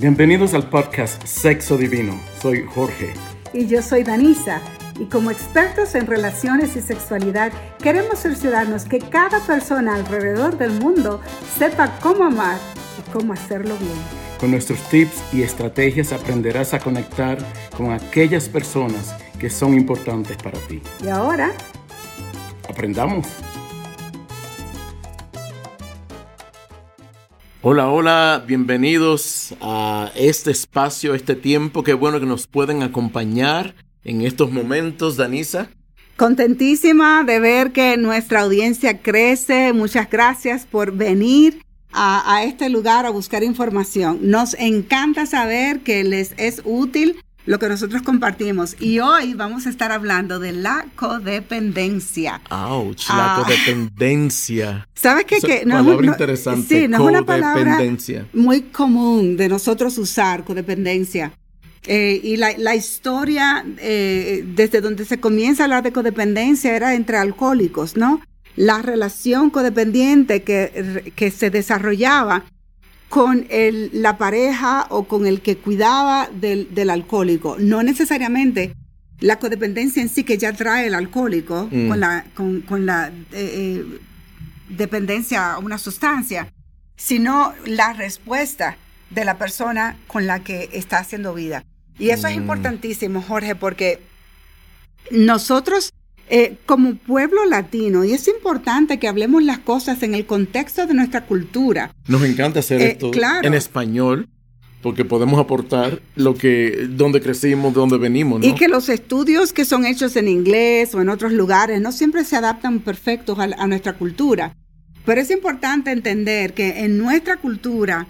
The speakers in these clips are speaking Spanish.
Bienvenidos al podcast Sexo Divino. Soy Jorge. Y yo soy Danisa. Y como expertos en relaciones y sexualidad, queremos cerciorarnos que cada persona alrededor del mundo sepa cómo amar y cómo hacerlo bien. Con nuestros tips y estrategias aprenderás a conectar con aquellas personas que son importantes para ti. Y ahora, aprendamos. Hola, hola, bienvenidos a este espacio, este tiempo. Qué bueno que nos pueden acompañar en estos momentos, Danisa. Contentísima de ver que nuestra audiencia crece. Muchas gracias por venir a, a, este lugar a buscar información. Nos encanta saber que les es útil lo que nosotros compartimos. Y hoy vamos a estar hablando de la codependencia. ¡Auch! La ah. codependencia. ¿Sabes qué? Que no palabra es, interesante. Sí, no es una palabra muy común de nosotros usar, codependencia. Eh, y la, la historia, eh, desde donde se comienza a hablar de codependencia, era entre alcohólicos, ¿no? La relación codependiente que, que se desarrollaba con el, la pareja o con el que cuidaba del, del, alcohólico. No necesariamente la codependencia en sí que ya trae el alcohólico mm. con la, con, con la eh, eh, dependencia a una sustancia, sino la respuesta de la persona con la que está haciendo vida. Y eso es mm. importantísimo, Jorge, porque nosotros eh, como pueblo latino, y es importante que hablemos las cosas en el contexto de nuestra cultura. Nos encanta hacer eh, esto en español, porque podemos aportar lo que, donde crecimos, de donde venimos. Y que los estudios que son hechos en inglés o en otros lugares no siempre se adaptan perfectos a, nuestra cultura. Pero es importante entender que en nuestra cultura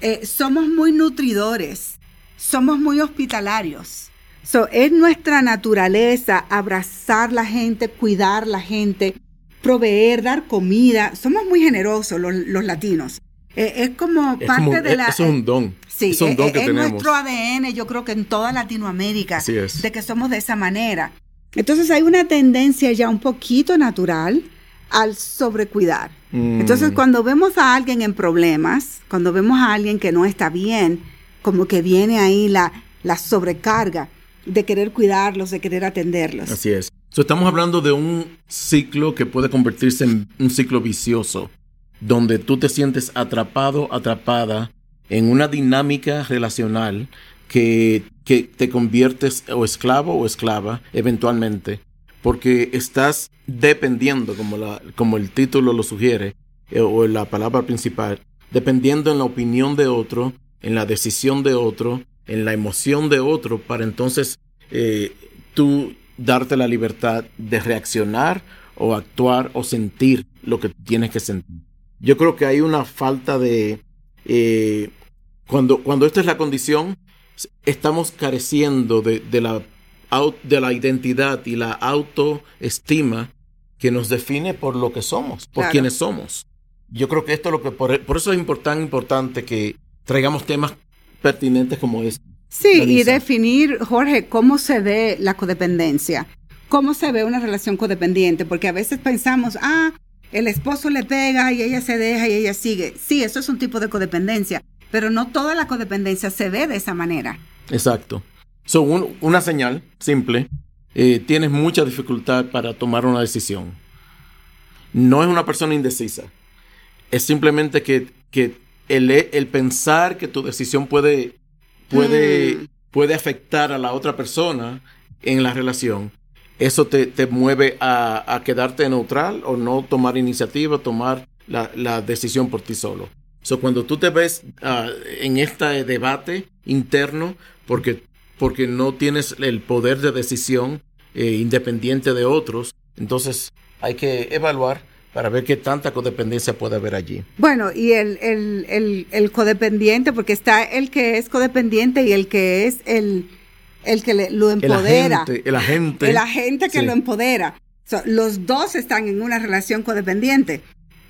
eh, somos muy nutridores, somos muy hospitalarios. So, es nuestra naturaleza abrazar la gente, cuidar la gente, proveer, dar comida. Somos muy generosos los, latinos. Eh, es como parte de la... Es un don. Sí, es un don que tenemos. nuestro ADN, yo creo que en toda Latinoamérica, Así es. de que somos de esa manera. Entonces hay una tendencia ya un poquito natural al sobrecuidar. Mm. Entonces cuando vemos a alguien en problemas, cuando vemos a alguien que no está bien, como que viene ahí la, la sobrecarga de querer cuidarlos, de querer atenderlos. Así es. estamos hablando de un ciclo que puede convertirse en un ciclo vicioso, donde tú te sientes atrapado, atrapada en una dinámica relacional que, que te conviertes o esclavo o esclava eventualmente, porque estás dependiendo, como, la, como el título lo sugiere, eh, o la palabra principal, dependiendo en la opinión de otro, en la decisión de otro, en la emoción de otro para entonces eh, tú darte la libertad de reaccionar o actuar o sentir lo que tienes que sentir. Yo creo que hay una falta de... Eh, cuando, cuando esta es la condición, estamos careciendo de, de, la, de la identidad y la autoestima que nos define por lo que somos, por quienes somos. Yo creo que esto es lo que, por, por eso es tan importante que traigamos temas pertinentes como este. Sí, y definir, Jorge, cómo se ve la codependencia, cómo se ve una relación codependiente, porque a veces pensamos, ah, el esposo le pega y ella se deja y ella sigue. Sí, eso es un tipo de codependencia, pero no toda la codependencia se ve de esa manera. Exacto. Son una señal simple, eh, tienes mucha dificultad para tomar una decisión. No es una persona indecisa, es simplemente que, que el, el pensar que tu decisión puede, puede, mm. puede afectar a la otra persona en la relación, eso te, te mueve a, a, quedarte neutral o no tomar iniciativa, tomar la, la decisión por ti solo. So, cuando tú te ves uh, en este debate interno, porque, porque no tienes el poder de decisión eh, independiente de otros, entonces hay que evaluar para ver qué tanta codependencia puede haber allí. Bueno, y el, el, el, codependiente, porque está el que es codependiente y el que es el, el que le, lo empodera. El agente. El agente, que lo empodera. los dos están en una relación codependiente,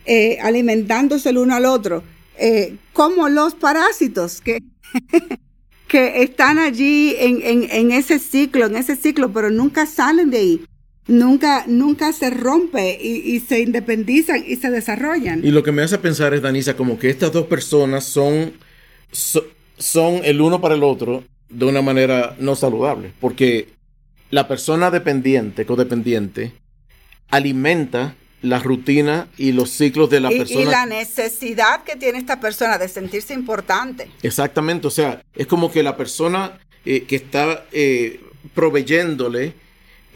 eh, alimentándose el uno al otro, eh, como los parásitos que, que están allí en, en, en ese ciclo, en ese ciclo, pero nunca salen de ahí nunca, nunca se rompe y, se independizan y se desarrollan. Y lo que me hace pensar es, Danisa, como que estas dos personas son, son el uno para el otro de una manera no saludable, porque la persona dependiente, codependiente, alimenta la rutina y los ciclos de la persona. Y la necesidad que tiene esta persona de sentirse importante. Exactamente, o sea, es como que la persona eh, que está eh, proveyéndole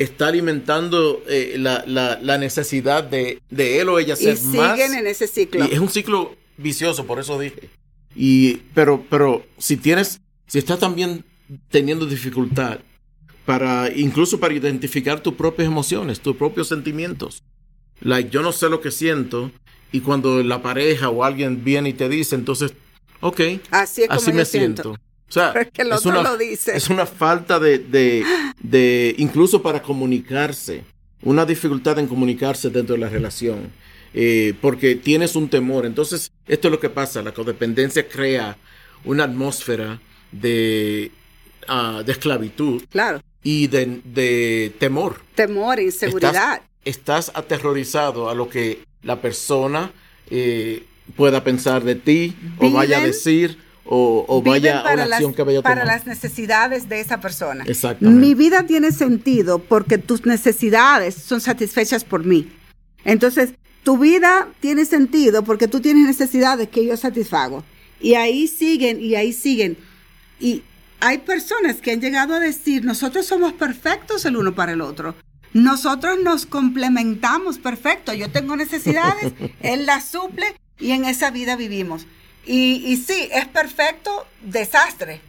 está alimentando eh, la, necesidad de, él o ella ser y siguen en ese ciclo. Y es un ciclo vicioso, por eso dije. Y, pero, pero si tienes, si estás también teniendo dificultad para, incluso para identificar tus propias emociones, tus propios sentimientos, like, yo no sé lo que siento, y cuando la pareja o alguien viene y te dice, entonces, ok, así, así me siento. O sea, es, una, lo dice. es una falta de, de, de, incluso para comunicarse, una dificultad en comunicarse dentro de la relación, eh, porque tienes un temor. Entonces, esto es lo que pasa, la codependencia crea una atmósfera de, uh, de esclavitud claro. y de, de temor. Temor, inseguridad estás aterrorizado a lo que la persona eh, pueda pensar de ti o vaya a decir o, vaya a la acción que vaya a tomar. Para las necesidades de esa persona. Exactamente. Mi vida tiene sentido porque tus necesidades son satisfechas por mí. Entonces, tu vida tiene sentido porque tú tienes necesidades que yo satisfago. Y ahí siguen y ahí siguen. Y hay personas que han llegado a decir, nosotros somos perfectos el uno para el otro. Nosotros nos complementamos perfecto. Yo tengo necesidades, él las suple y en esa vida vivimos. Y, y sí, es perfecto desastre.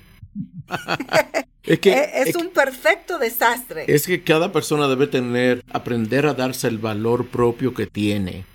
es, que, es, un perfecto desastre. Es que cada persona debe tener, aprender a darse el valor propio que tiene.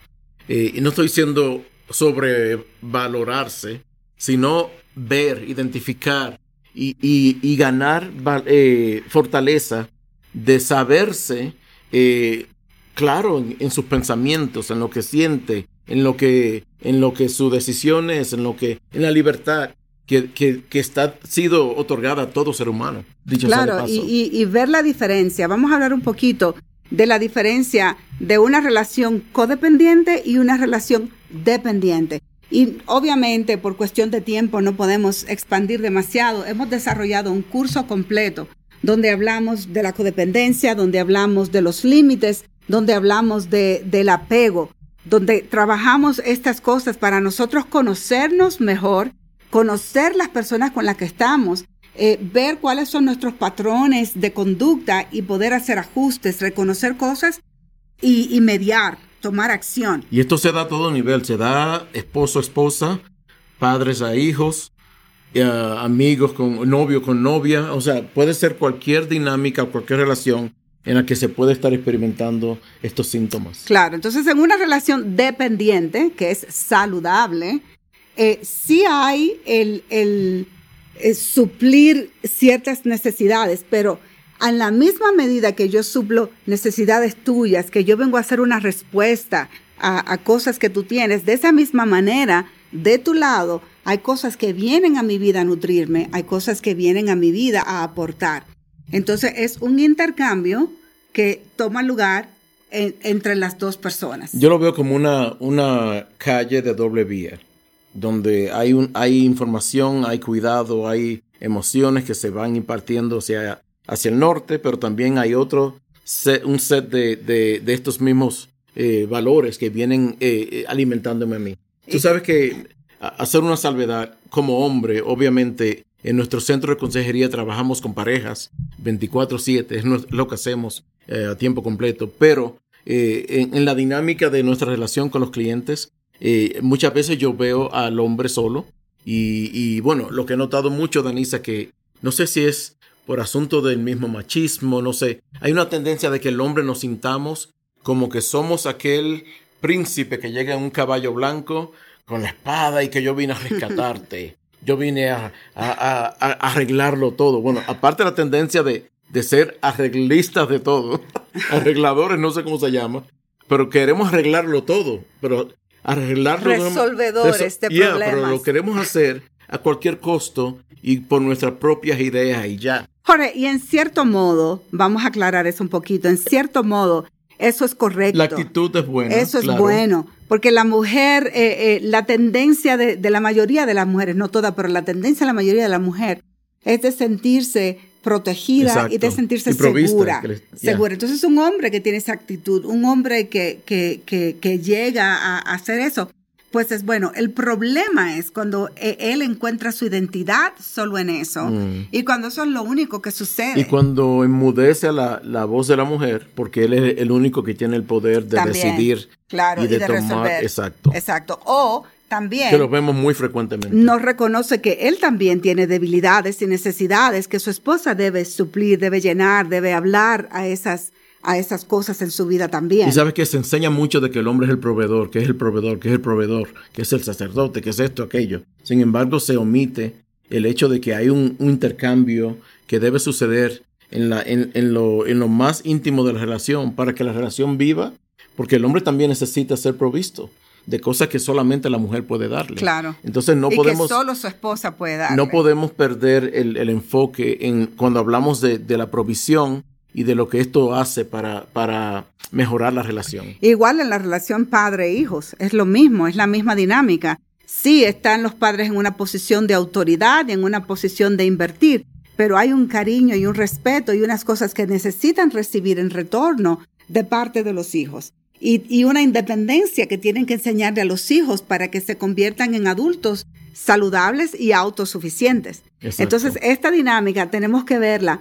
Eh, y no estoy diciendo sobrevalorarse, sino ver, identificar y, y, ganar eh, fortaleza de saberse eh, claro en, sus pensamientos, en lo que siente, en lo que, en lo que su decisión es, en lo que, en la libertad que, que, que está sido otorgada a todo ser humano. Dicho claro, y, y ver la diferencia. Vamos a hablar un poquito de la diferencia de una relación codependiente y una relación dependiente. Y obviamente por cuestión de tiempo no podemos expandir demasiado. Hemos desarrollado un curso completo donde hablamos de la codependencia, donde hablamos de los límites, donde hablamos de, del apego, donde trabajamos estas cosas para nosotros conocernos mejor, conocer las personas con las que estamos, eh, ver cuáles son nuestros patrones de conducta y poder hacer ajustes, reconocer cosas y, mediar, tomar acción. Y esto se da a todo nivel, se da esposo, esposa, padres a hijos, amigos con novio con novia, o sea, puede ser cualquier dinámica, cualquier relación en la que se puede estar experimentando estos síntomas. Claro, entonces en una relación dependiente, que es saludable, eh, sí hay el, el, suplir ciertas necesidades, pero a la misma medida que yo suplo necesidades tuyas, que yo vengo a hacer una respuesta a cosas que tú tienes, de esa misma manera, de tu lado, hay cosas que vienen a mi vida a nutrirme, hay cosas que vienen a mi vida a aportar. Entonces es un intercambio que toma lugar entre las dos personas. Yo lo veo como una, una calle de doble vía, donde hay, un, hay información, hay cuidado, hay emociones que se van impartiendo hacia, hacia el norte, pero también hay otro un set de, estos mismos eh, valores que vienen eh, eh, alimentándome a mí. Tú sabes que hacer una salvedad como hombre, obviamente en nuestro centro de consejería trabajamos con parejas 24/7, es lo que hacemos eh, a tiempo completo, pero eh, en, la dinámica de nuestra relación con los clientes, eh, muchas veces yo veo al hombre solo y, y, bueno, lo que he notado mucho, Danisa, que no sé si es por asunto del mismo machismo, no sé, hay una tendencia de que el hombre nos sintamos como que somos aquel príncipe que llega en un caballo blanco con la espada y que yo vine a rescatarte. Yo vine a, arreglarlo todo. Bueno, aparte de la tendencia de, de ser arreglistas de todo, arregladores, no sé cómo se llama, pero queremos arreglarlo todo, pero arreglarlo... Resolvedores de, problemas. pero lo queremos hacer a cualquier costo y por nuestras propias ideas y ya. Jorge, y en cierto modo, vamos a aclarar eso un poquito, en cierto modo, eso es correcto. La actitud es buena. Eso es bueno, porque la mujer, eh, eh, la tendencia de, la mayoría de las mujeres, no todas, pero la tendencia de la mayoría de las mujeres es de sentirse protegida y de sentirse segura. segura. Entonces un hombre que tiene esa actitud, un hombre que, que, que, que llega a hacer eso, pues es bueno. El problema es cuando e, él encuentra su identidad solo en eso mm. y cuando eso es lo único que sucede. Y cuando enmudece la, la voz de la mujer, porque él es el único que tiene el poder de decidir claro, y de, tomar. Resolver. Exacto. Exacto. O también. Que lo vemos muy frecuentemente. No reconoce que él también tiene debilidades y necesidades que su esposa debe suplir, debe llenar, debe hablar a esas a esas cosas en su vida también. Y sabes que se enseña mucho de que el hombre es el proveedor, que es el proveedor, que es el proveedor, que es el sacerdote, que es esto, aquello. Sin embargo, se omite el hecho de que hay un, intercambio que debe suceder en, la, en, en, lo, en lo más íntimo de la relación para que la relación viva, porque el hombre también necesita ser provisto de cosas que solamente la mujer puede darle. Claro. Entonces no podemos... Que solo su esposa puede darle. No podemos perder el, el enfoque en cuando hablamos de, de la provisión y de lo que esto hace para, para mejorar la relación. Igual en la relación padre-hijos, es lo mismo, es la misma dinámica. Sí, están los padres en una posición de autoridad y en una posición de invertir, pero hay un cariño y un respeto y unas cosas que necesitan recibir en retorno de parte de los hijos. Y, y, una independencia que tienen que enseñarle a los hijos para que se conviertan en adultos saludables y autosuficientes. Entonces, esta dinámica tenemos que verla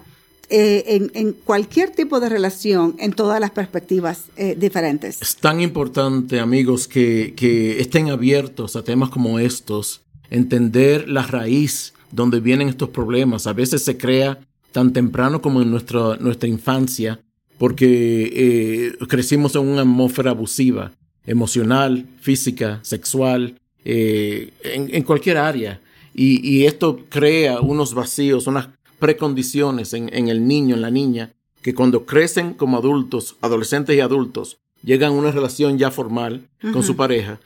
eh, en, cualquier tipo de relación, en todas las perspectivas eh, diferentes. Es tan importante, amigos, que, estén abiertos a temas como estos, entender la raíz donde vienen estos problemas. A veces se crea tan temprano como en nuestra, nuestra infancia, porque eh, crecimos en una atmósfera abusiva, emocional, física, sexual, en, cualquier área. Y, y, esto crea unos vacíos, unas precondiciones en, el niño, en la niña, que cuando crecen como adultos, adolescentes y adultos, llegan a una relación ya formal con su pareja,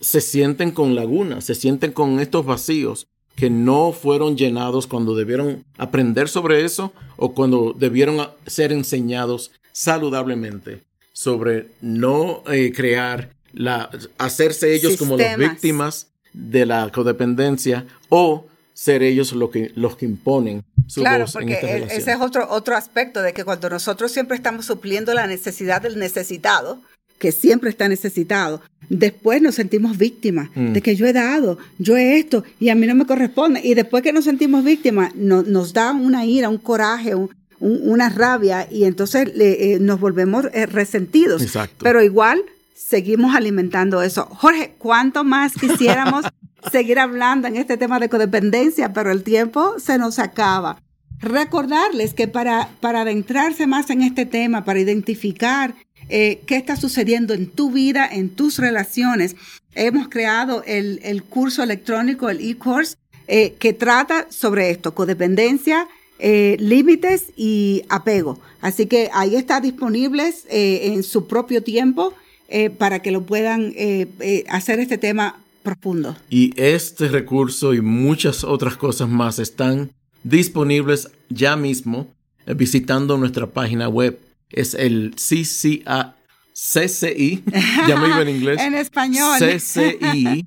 se sienten con lagunas, se sienten con estos vacíos que no fueron llenados cuando debieron aprender sobre eso o cuando debieron ser enseñados saludablemente sobre no eh, crear la hacerse ellos como las víctimas de la codependencia o ser ellos lo que, los que imponen su claro, voz porque en esta ese es otro, otro aspecto de que cuando nosotros siempre estamos supliendo la necesidad del necesitado, que siempre está necesitado, después nos sentimos víctimas mm. de que yo he dado, yo he esto y a mí no me corresponde. Y después que nos sentimos víctimas, nos da una ira, un coraje, una rabia y entonces eh, nos volvemos eh, resentidos. Exacto. Pero igual seguimos alimentando eso. Jorge, ¿cuánto más quisiéramos seguir hablando en este tema de codependencia, pero el tiempo se nos acaba. Recordarles que para, para adentrarse más en este tema, para identificar eh, qué está sucediendo en tu vida, en tus relaciones, hemos creado el, curso electrónico, el e-course, eh, que trata sobre esto, codependencia, eh, límites y apego. Así que ahí está disponibles en su propio tiempo para que lo puedan hacer este tema profundo. Y este recurso y muchas otras cosas más están disponibles ya mismo eh, visitando nuestra página web. Es el CCA, CCI, ya me iba en inglés. en español. CCI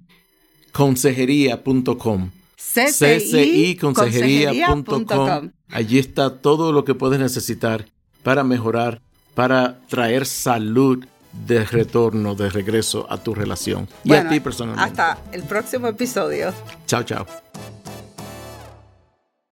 consejería.com. CCI consejería.com. Allí está todo lo que puedes necesitar para mejorar, para traer salud de retorno, de regreso a tu relación y a ti personalmente. Hasta el próximo episodio. Chao, chao.